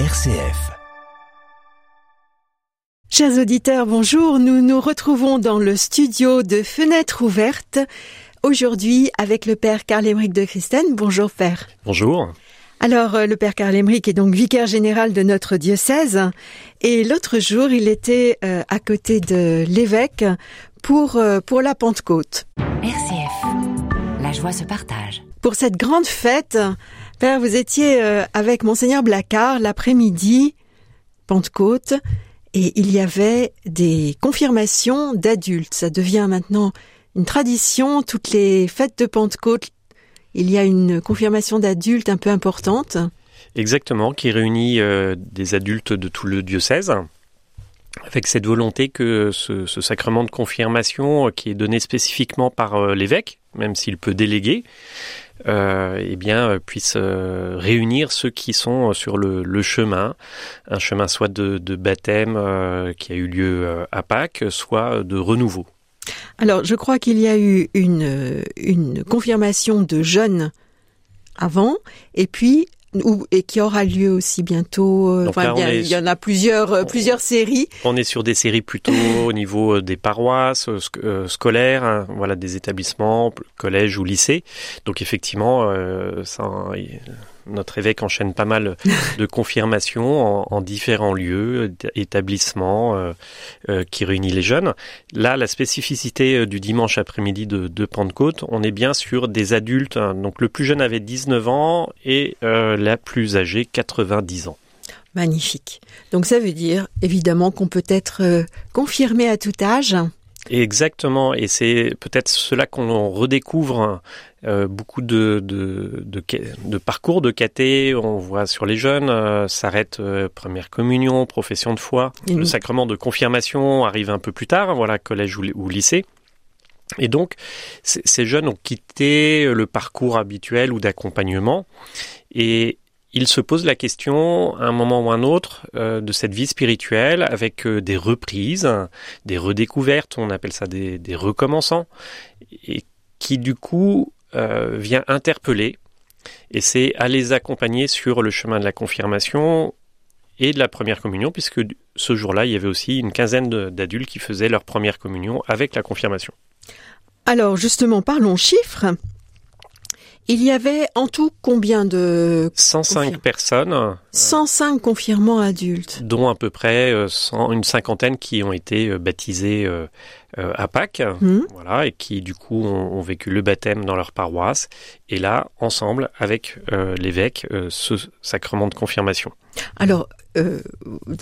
RCF. Chers auditeurs, bonjour. Nous nous retrouvons dans le studio de Fenêtre ouverte. Aujourd'hui avec le père Karl-Émeric de Christen. Bonjour père. Bonjour. Alors, euh, le père Karl-Émeric est donc vicaire général de notre diocèse. Et l'autre jour, il était euh, à côté de l'évêque pour, euh, pour la Pentecôte. RCF. La joie se partage. Pour cette grande fête, vous étiez euh, avec monseigneur Blacard l'après-midi, Pentecôte, et il y avait des confirmations d'adultes. Ça devient maintenant une tradition. Toutes les fêtes de Pentecôte, il y a une confirmation d'adultes un peu importante. Exactement, qui réunit euh, des adultes de tout le diocèse, avec cette volonté que ce, sacrement de confirmation, euh, qui est donné spécifiquement par l'évêque, même s'il peut déléguer, euh, eh bien, euh, puisse euh, réunir ceux qui sont sur le, chemin, un chemin soit de, baptême euh, qui a eu lieu euh, à Pâques, soit de renouveau. Alors, je crois qu'il y a eu une, euh, une confirmation de jeunes avant, et puis et qui aura lieu aussi bientôt. euh, enfin, là, il y a- est- il y en a plusieurs, euh, plusieurs séries. On est sur des séries plutôt au niveau euh, des paroisses sc- scolaires, hein, voilà, des établissements, collèges ou lycées. Donc effectivement, ça, notre évêque enchaîne pas mal de confirmations en, en différents lieux, établissements euh, euh, qui réunit les jeunes. Là, la spécificité euh, du dimanche après-midi de, de Pentecôte, on est bien sur des adultes. hein. donc le plus jeune avait 19 ans et euh, la plus âgée 90 ans. Magnifique. Donc ça veut dire évidemment qu'on peut être confirmé à tout âge. Exactement, et c'est peut-être cela qu'on redécouvre euh, beaucoup de, de, de, de parcours de caté. On voit sur les jeunes, euh, s'arrête euh, première communion, profession de foi. Le sacrement de confirmation arrive un peu plus tard, voilà, collège ou, ou lycée. Et donc, ces jeunes ont quitté le parcours habituel ou d'accompagnement et ils se posent la question, à un moment ou un autre, euh, de cette vie spirituelle avec euh, des reprises, des redécouvertes, on appelle ça des, recommençants, et qui du coup euh, vient interpeller. Et c'est à les accompagner sur le chemin de la confirmation et de la première communion, puisque ce jour-là, il y avait aussi une quinzaine d'adultes qui faisaient leur première communion avec la confirmation. Alors justement, parlons chiffres. Il y avait en tout combien de 105 Confirme. personnes, 105 confirmants adultes dont à peu près euh, 100 une cinquantaine qui ont été euh, baptisés euh, euh, à Pâques, Hmm. voilà, et qui du coup ont, ont vécu le baptême dans leur paroisse, et là, ensemble, avec euh, l'évêque, euh, ce sacrement de confirmation. Alors, euh,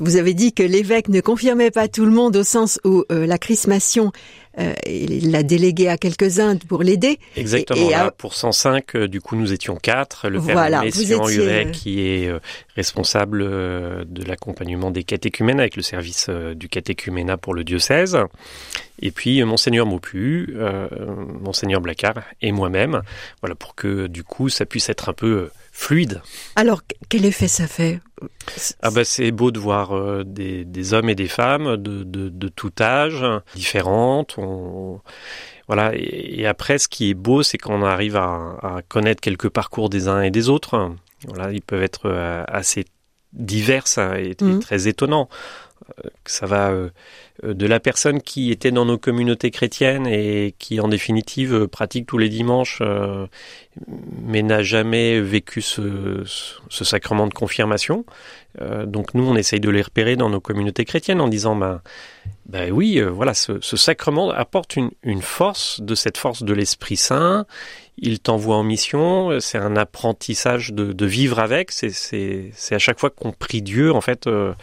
vous avez dit que l'évêque ne confirmait pas tout le monde au sens où euh, la chrismation, euh, il l'a délégué à quelques-uns pour l'aider. Exactement. Et- et là, à- pour 105, euh, du coup, nous étions quatre. Le père Voilà, Messian étiez, euh, qui est euh, responsable euh, de l'accompagnement des catéchumènes avec le service euh, du catéchuménat pour le diocèse. Et puis, euh, Monseigneur Maupu, euh, Monseigneur Blacard et moi-même. Voilà, pour que, du coup, ça puisse être un peu euh, fluide. Alors, quel effet ça fait? Ah bah c'est beau de voir des, des hommes et des femmes de, de, de tout âge, différentes. On, voilà. Et, et après, ce qui est beau, c'est qu'on arrive à, à connaître quelques parcours des uns et des autres. Voilà, ils peuvent être assez divers hein, et, et Mhm. très étonnants. Ça va euh, euh, de la personne qui était dans nos communautés chrétiennes et qui, en définitive, euh, pratique tous les dimanches, mais n'a jamais vécu ce, ce- sacrement de confirmation. Donc nous, on essaye de les repérer dans nos communautés chrétiennes en disant, ben, ben oui, euh, voilà, ce, sacrement apporte une, force, de cette force de l'Esprit Saint. Il t'envoie en mission. C'est un apprentissage de, vivre avec. C'est, à chaque fois qu'on prie Dieu, en fait, euh,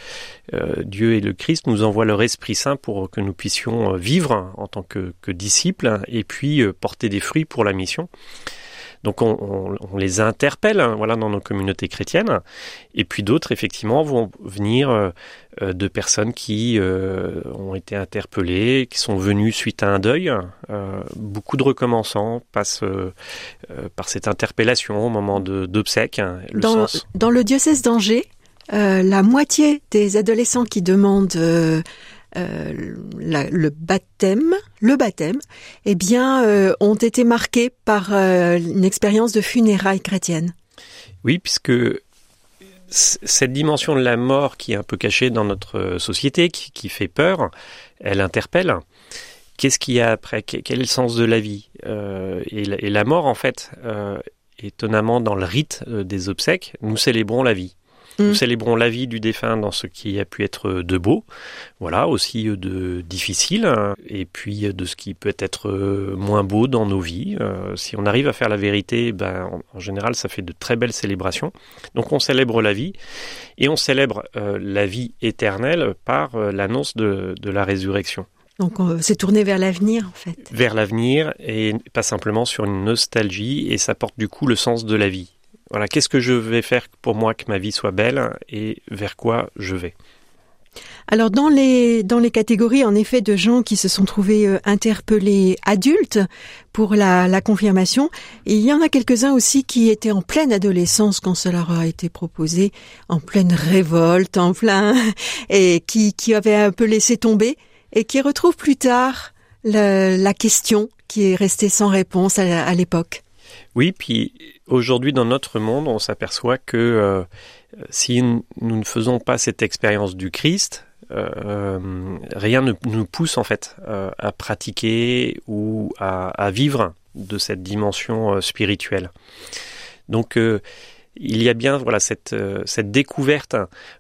euh, Dieu et le Christ nous envoient leur Esprit Saint pour que nous puissions euh, vivre en tant que, disciples et puis euh, porter des fruits pour la mission. Donc on, on- on les interpelle, hein, voilà, dans nos communautés chrétiennes. Et puis d'autres, effectivement, vont venir euh, euh, de personnes qui euh, ont été interpellées, qui sont venues suite à un deuil. Euh, beaucoup de recommençants passent euh, euh, par cette interpellation au moment de- d'obsèques. hein, dans, dans le diocèse d'Angers, euh, la moitié des adolescents qui demandent euh, euh, la- le baptême, le baptême, eh bien, euh, ont été marqués par euh, une expérience de funérailles chrétiennes. Oui, puisque cette dimension de la mort qui est un peu cachée dans notre société, qui, fait peur, elle interpelle. Qu'est-ce qu'il y a après? Quel est le sens de la vie? Et, la, mort, en fait, étonnamment, dans le rite des obsèques, nous célébrons la vie. Nous mm. célébrons la vie du défunt dans ce qui a pu être de beau, voilà, aussi de difficile, hein, et puis de ce qui peut être moins beau dans nos vies. Euh, si on arrive à faire la vérité, ben, en, général, ça fait de très belles célébrations. Donc on célèbre la vie, et on célèbre euh, la vie éternelle par euh, l'annonce de, de la résurrection. Donc c'est tourné vers l'avenir en fait. Vers l'avenir et pas simplement sur une nostalgie et ça porte du coup le sens de la vie. Voilà, qu'est-ce que je vais faire pour moi que ma vie soit belle et vers quoi je vais? Alors dans les dans les catégories en effet de gens qui se sont trouvés euh, interpellés adultes pour la, la confirmation, il y en a quelques-uns aussi qui étaient en pleine adolescence quand cela leur a été proposé, en pleine révolte, en plein et qui qui avaient un peu laissé tomber et qui retrouvent plus tard la, la question qui est restée sans réponse à l'époque. Oui, puis aujourd'hui dans notre monde, on s'aperçoit que euh, si nous ne faisons pas cette expérience du Christ, euh, rien ne nous pousse en fait euh, à pratiquer ou à, vivre de cette dimension spirituelle. Donc il y a bien voilà cette, euh, cette découverte.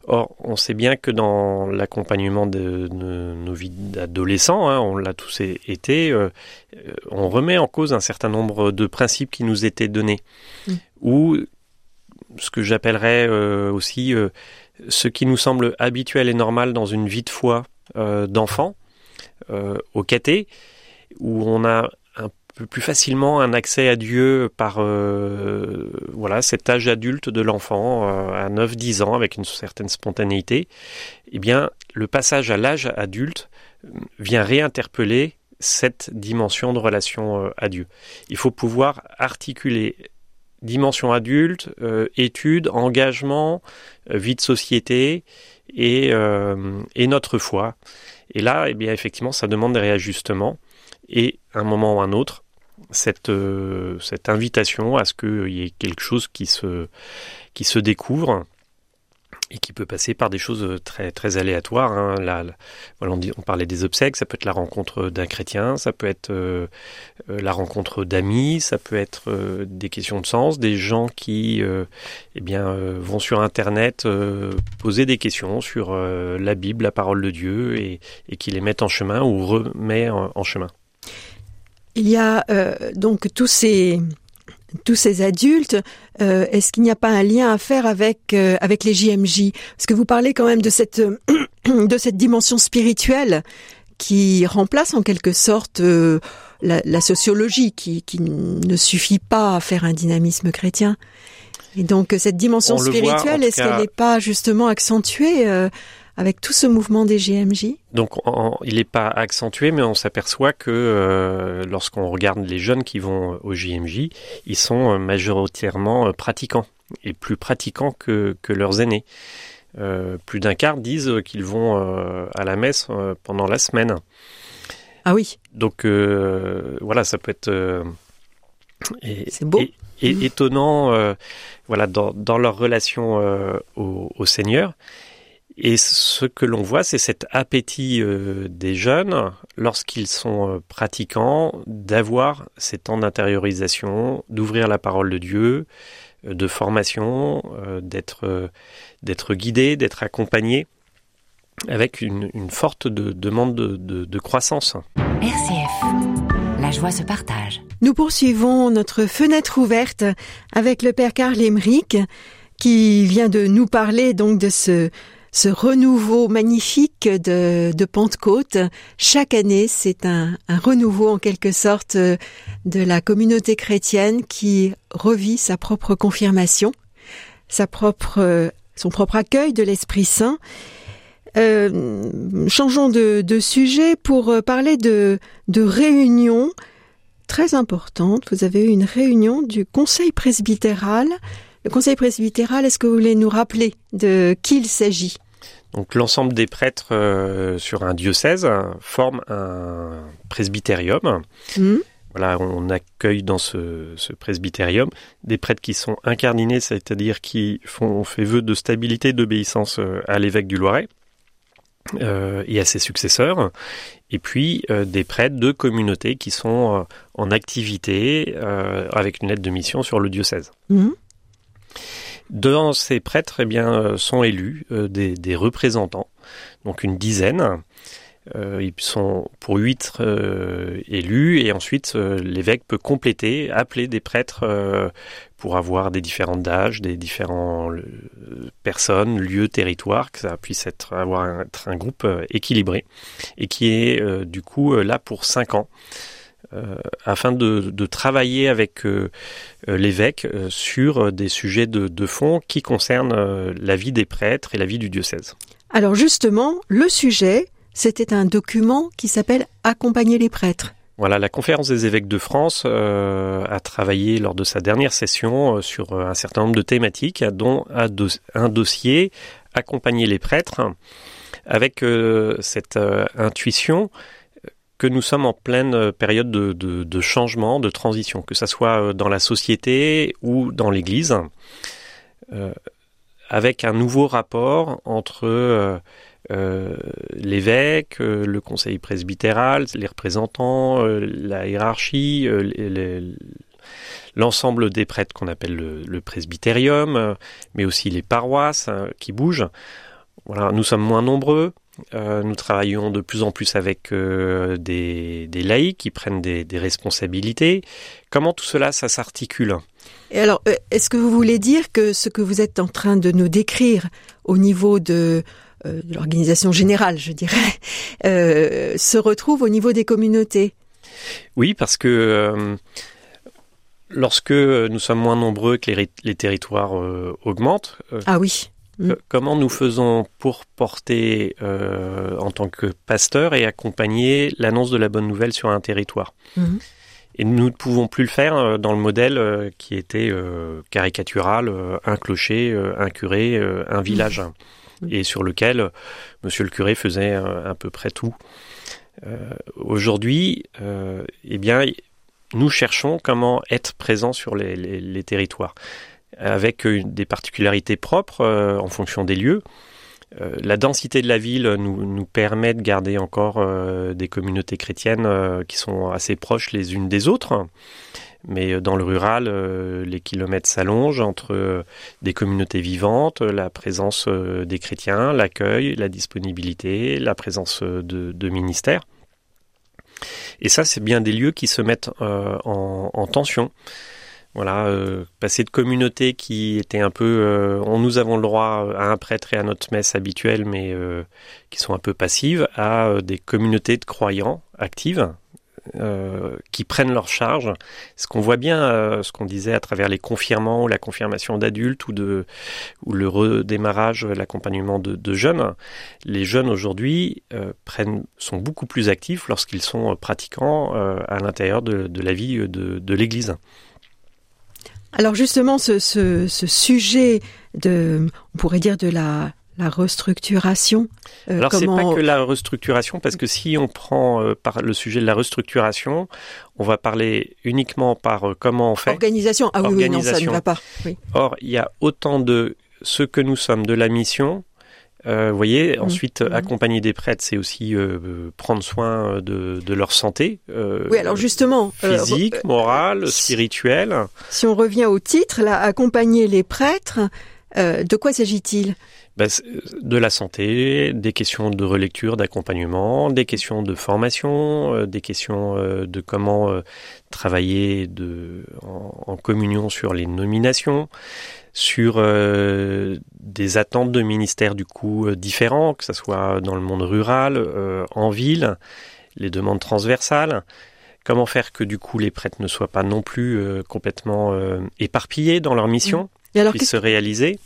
Or, on sait bien que dans l'accompagnement de, nos vies d'adolescents, hein, on l'a tous été, euh, euh, on remet en cause un certain nombre de principes qui nous étaient donnés, mm. ou ce que j'appellerais aussi ce qui nous semble habituel et normal dans une vie de foi d'enfant, au caté, où on a plus facilement un accès à Dieu par euh, voilà cet âge adulte de l'enfant euh, à 9-10 ans avec une certaine spontanéité, eh bien le passage à l'âge adulte vient réinterpeller cette dimension de relation euh, à Dieu. Il faut pouvoir articuler dimension adulte, études, engagement, vie de société et, et notre foi. Et là, eh bien effectivement, ça demande des réajustements et un moment ou un autre, cette, euh, cette invitation à ce qu'il y ait quelque chose qui se, qui se découvre et qui peut passer par des choses très très aléatoires. Hein. Là, voilà, on, on, parlait des obsèques, ça peut être la rencontre d'un chrétien, ça peut être euh, euh, la rencontre d'amis, ça peut être des questions de sens, des gens qui eh bien vont sur Internet poser des questions sur la Bible, la parole de Dieu, et, et qui les mettent en chemin ou remet en chemin. Il y a euh, donc tous ces tous ces adultes, euh, est-ce qu'il n'y a pas un lien à faire avec euh, avec les JMJ Parce que vous parlez quand même de cette de cette dimension spirituelle qui remplace en quelque sorte la, la, sociologie, qui, qui ne suffit pas à faire un dynamisme chrétien. Et donc cette dimension spirituelle, est-ce qu'elle n'est pas justement accentuée avec tout ce mouvement des GMJ Donc il n'est pas accentué, mais on s'aperçoit que euh, lorsqu'on regarde les jeunes qui vont au JMJ, ils sont euh, majoritairement euh, pratiquants, et plus pratiquants que, que leurs aînés. plus d'un quart disent qu'ils vont à la messe pendant la semaine. Ah oui. Donc voilà, ça peut être... C'est beau. Et, étonnant voilà, dans, dans, leur relation au, au Seigneur. Et ce que l'on voit, c'est cet appétit euh, des jeunes, lorsqu'ils sont euh, pratiquants, d'avoir ces temps d'intériorisation, d'ouvrir la parole de Dieu, euh, de formation, d'être d'être guidés, d'être accompagnés, avec une, forte demande de, de croissance. RCF, la joie se partage. Nous poursuivons notre fenêtre ouverte avec le Père Karl Emmerich, qui vient de nous parler donc de ce ce renouveau magnifique de, de Pentecôte. Chaque année, c'est un, renouveau en quelque sorte de la communauté chrétienne qui revit sa propre confirmation, sa propre, son propre accueil de l'Esprit Saint. Euh, changeons de, de, sujet pour parler de, de réunions très importantes. Vous avez eu une réunion du Conseil presbytéral le conseil presbytéral, est-ce que vous voulez nous rappeler de qui il s'agit? Donc l'ensemble des prêtres euh, sur un diocèse forment un presbytérium. Mmh. Voilà, on accueille dans ce, ce, presbytérium des prêtres qui sont incarninés, c'est-à-dire qui font fait vœu de stabilité, d'obéissance à l'évêque du Loiret euh, et à ses successeurs, et puis euh, des prêtres de communautés qui sont euh, en activité avec une lettre de mission sur le diocèse. Mmh. Dans ces prêtres, eh bien, sont élus des, des, représentants, donc une dizaine, euh, ils sont pour huit euh, élus et ensuite euh, l'évêque peut compléter, appeler des prêtres pour avoir des différentes d'âge, des différentes personnes, lieux, territoires, que ça puisse être avoir un, un groupe équilibré et qui est du coup là pour cinq ans. Afin de, de, travailler avec l'évêque sur des sujets de, de fond qui concernent la vie des prêtres et la vie du diocèse. Alors justement, le sujet, c'était un document qui s'appelle Accompagner les prêtres. Voilà, la conférence des évêques de France euh, a travaillé lors de sa dernière session euh, sur euh, un certain nombre de thématiques, dont un, dossier Accompagner les prêtres, avec cette intuition que nous sommes en pleine période de, changement, de transition, que ce soit dans la société ou dans l'Église, avec un nouveau rapport entre euh, l'évêque, euh, le conseil presbytéral, les représentants, euh, la hiérarchie, l'ensemble des prêtres qu'on appelle le, presbytérium, mais aussi les paroisses qui bougent. Voilà, nous sommes moins nombreux. Nous travaillons de plus en plus avec des, des, laïcs qui prennent des, des responsabilités. Comment tout cela, ça s'articule? Et alors, est-ce que vous voulez dire que ce que vous êtes en train de nous décrire au niveau de euh, de l'organisation générale, je dirais, euh, se retrouve au niveau des communautés? Oui, parce que euh, lorsque nous sommes moins nombreux, que les, territoires augmentent. ah oui. Mm. Comment nous faisons pour porter en tant que pasteur et accompagner l'annonce de la bonne nouvelle sur un territoire? Mm-hmm. Et nous ne pouvons plus le faire dans le modèle qui était caricatural, un clocher, un curé, un village. Mm et sur lequel euh, Monsieur le curé faisait euh, à peu près tout. Euh, aujourd'hui, eh bien, nous cherchons comment être présents sur les, territoires, avec des particularités propres en fonction des lieux. la densité de la ville nous, permet de garder encore des communautés chrétiennes qui sont assez proches les unes des autres. Mais euh, dans le rural, euh, les kilomètres s'allongent entre euh, des communautés vivantes, la présence des chrétiens, l'accueil, la disponibilité, la présence de, ministères. Et ça, c'est bien des lieux qui se mettent en, tension. Voilà, passer de communautés qui étaient un peu, on nous avons le droit à un prêtre et à notre messe habituelle, mais qui sont un peu passives, à des communautés de croyants actives, euh, qui prennent leur charge. Ce qu'on voit bien, euh, ce qu'on disait à travers les confirmants ou la confirmation d'adultes ou, ou le redémarrage, l'accompagnement de, de, jeunes, les jeunes aujourd'hui euh, sont beaucoup plus actifs lorsqu'ils sont pratiquants à l'intérieur de, de, la vie de, de l'Église. Alors justement, ce, ce, ce, sujet de, on pourrait dire de la la restructuration. Euh, Alors c'est pas que la restructuration parce que si on prend euh, par le sujet de la restructuration, on va parler uniquement par euh, comment on fait. Organisation. Ah oui, non, ça ne va pas. Or, il y a autant de ce que nous sommes de la mission. Vous voyez, mmh. ensuite mmh. accompagner des prêtres, c'est aussi prendre soin de, de leur santé. oui, alors justement, physique, morale, spirituelle. Si on revient au titre, là, accompagner les prêtres, de quoi s'agit-il? Bah, de la santé, des questions de relecture, d'accompagnement, des questions de formation, euh, des questions euh, de comment euh, travailler de, en, communion sur les nominations, sur des attentes de ministères du coup différents, que ce soit dans le monde rural, en ville, les demandes transversales. Comment faire que du coup les prêtres ne soient pas non plus complètement éparpillés dans leur mission, Et alors, puissent se réaliser?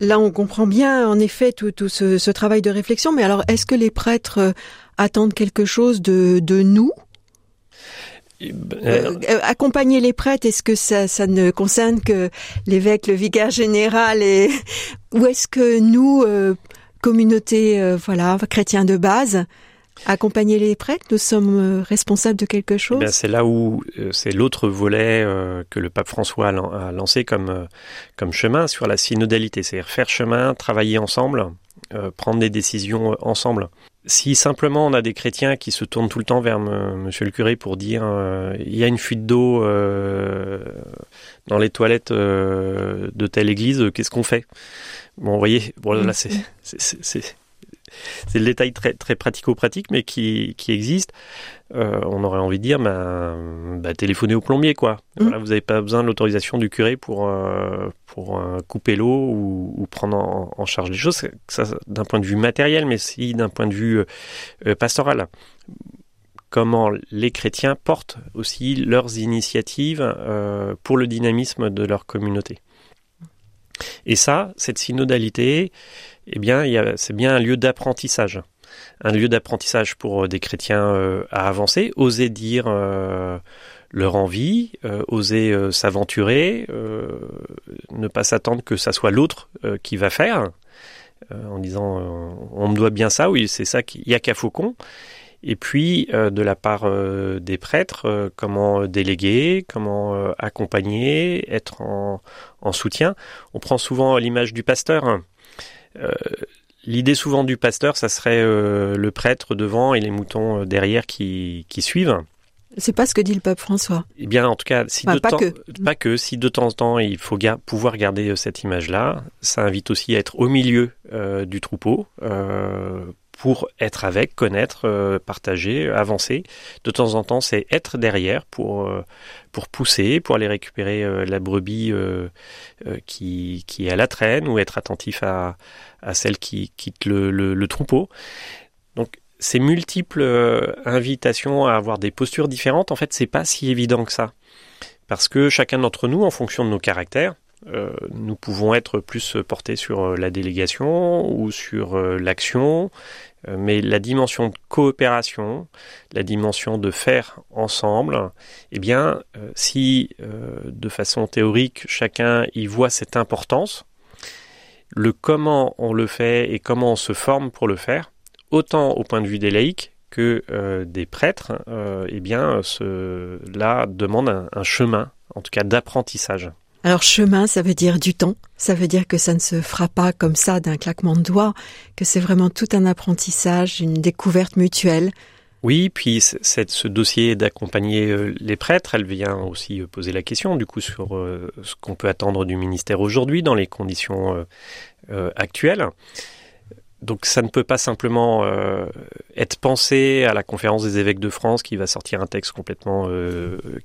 Là, on comprend bien, en effet, tout, ce, travail de réflexion. Mais alors, est-ce que les prêtres euh, attendent quelque chose de, nous? Euh, euh, accompagner les prêtres, est-ce que ça, ne concerne que l'évêque, le vicaire général, et ou est-ce que nous, communauté, voilà, chrétiens de base, Accompagner les prêtres, nous sommes euh, responsables de quelque chose? eh C'est là où euh, c'est l'autre volet euh, que le pape François a, lancé comme, comme chemin sur la synodalité, c'est-à-dire faire chemin, travailler ensemble, prendre des décisions ensemble. Si simplement on a des chrétiens qui se tournent tout le temps vers monsieur le curé pour dire il y a une fuite d'eau dans les toilettes de telle église, qu'est-ce qu'on fait? Bon, vous voyez, bon, là, c'est c'est le détail très, très pratico-pratique, mais qui, qui existe. Euh, on aurait envie de dire, bah, bah, téléphoner au plombier, quoi. Mmh. vous n'avez pas besoin de l'autorisation du curé pour, euh, pour euh, couper l'eau ou, prendre en, charge les choses. Ça, d'un point de vue matériel, mais aussi d'un point de vue pastoral. Comment les chrétiens portent aussi leurs initiatives pour le dynamisme de leur communauté. Et ça, cette synodalité, eh bien, c'est bien un lieu d'apprentissage. Un lieu d'apprentissage pour euh, des chrétiens euh, à avancer, oser dire euh, leur envie, oser s'aventurer, ne pas s'attendre que ça soit l'autre qui va faire, en disant on me doit bien ça, oui, c'est ça qu'il y a qu'à Faucon. Et puis, de la part des prêtres, comment déléguer, comment accompagner, être en, en, soutien. On prend souvent l'image du pasteur. Euh, l'idée souvent du pasteur, ça serait euh, le prêtre devant et les moutons euh, derrière qui, qui suivent. C'est pas ce que dit le pape François. Eh bien, en tout cas, si de pas, temps, que. pas que, si de temps en temps il faut pouvoir garder cette image-là, ça invite aussi à être au milieu du troupeau pour être avec, connaître, euh, partager, avancer. De temps en temps, c'est être derrière pour, euh, pour pousser, pour aller récupérer euh, la brebis qui, qui est à la traîne ou être attentif à, à celle qui quitte le, le, troupeau. Donc, ces multiples invitations à avoir des postures différentes, en fait, c'est pas si évident que ça. Parce que chacun d'entre nous, en fonction de nos caractères, euh, nous pouvons être plus portés sur euh, la délégation ou sur euh, l'action, mais la dimension de coopération, la dimension de faire ensemble, eh bien, si de façon théorique chacun y voit cette importance, le comment on le fait et comment on se forme pour le faire, autant au point de vue des laïcs que des prêtres, eh bien, cela demande un chemin, en tout cas d'apprentissage. Alors chemin, ça veut dire du temps, ça veut dire que ça ne se fera pas comme ça d'un claquement de doigts, que c'est vraiment tout un apprentissage, une découverte mutuelle. Oui, puis ce dossier d'accompagner euh, les prêtres, elle vient aussi euh, poser la question du coup sur euh, ce qu'on peut attendre du ministère aujourd'hui dans les conditions actuelles. Donc ça ne peut pas simplement être pensé à la conférence des évêques de France qui va sortir un texte complètement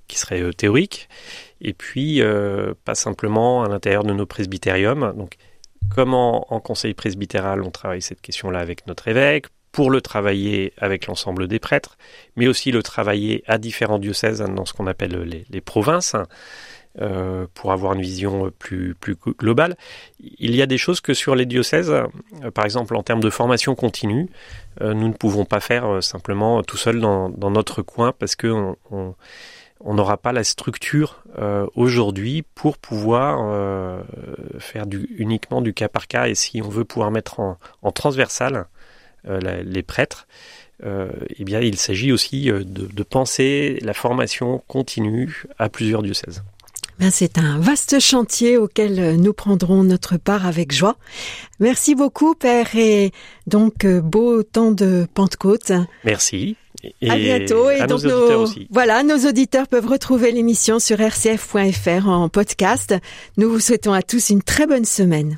qui serait théorique et puis euh, pas simplement à l'intérieur de nos presbytériums. Donc, comment en conseil presbytéral on travaille cette question-là avec notre évêque, pour le travailler avec l'ensemble des prêtres, mais aussi le travailler à différents diocèses dans ce qu'on appelle les, provinces. Euh, pour avoir une vision plus, plus globale. Il y a des choses que sur les diocèses, euh, par exemple en termes de formation continue, nous ne pouvons pas faire simplement tout seul dans, dans notre coin parce que on, on n'aura pas la structure euh, aujourd'hui pour pouvoir euh, faire du, uniquement du cas par cas. Et si on veut pouvoir mettre en, transversal euh, les prêtres, eh bien, il s'agit aussi de, de, penser la formation continue à plusieurs diocèses. Ben, c'est un vaste chantier auquel nous prendrons notre part avec joie. Merci beaucoup, Père, et donc beau temps de Pentecôte. Merci. Et à bientôt. Et donc, nos, voilà, nos auditeurs peuvent retrouver l'émission sur rcf.fr en podcast. Nous vous souhaitons à tous une très bonne semaine.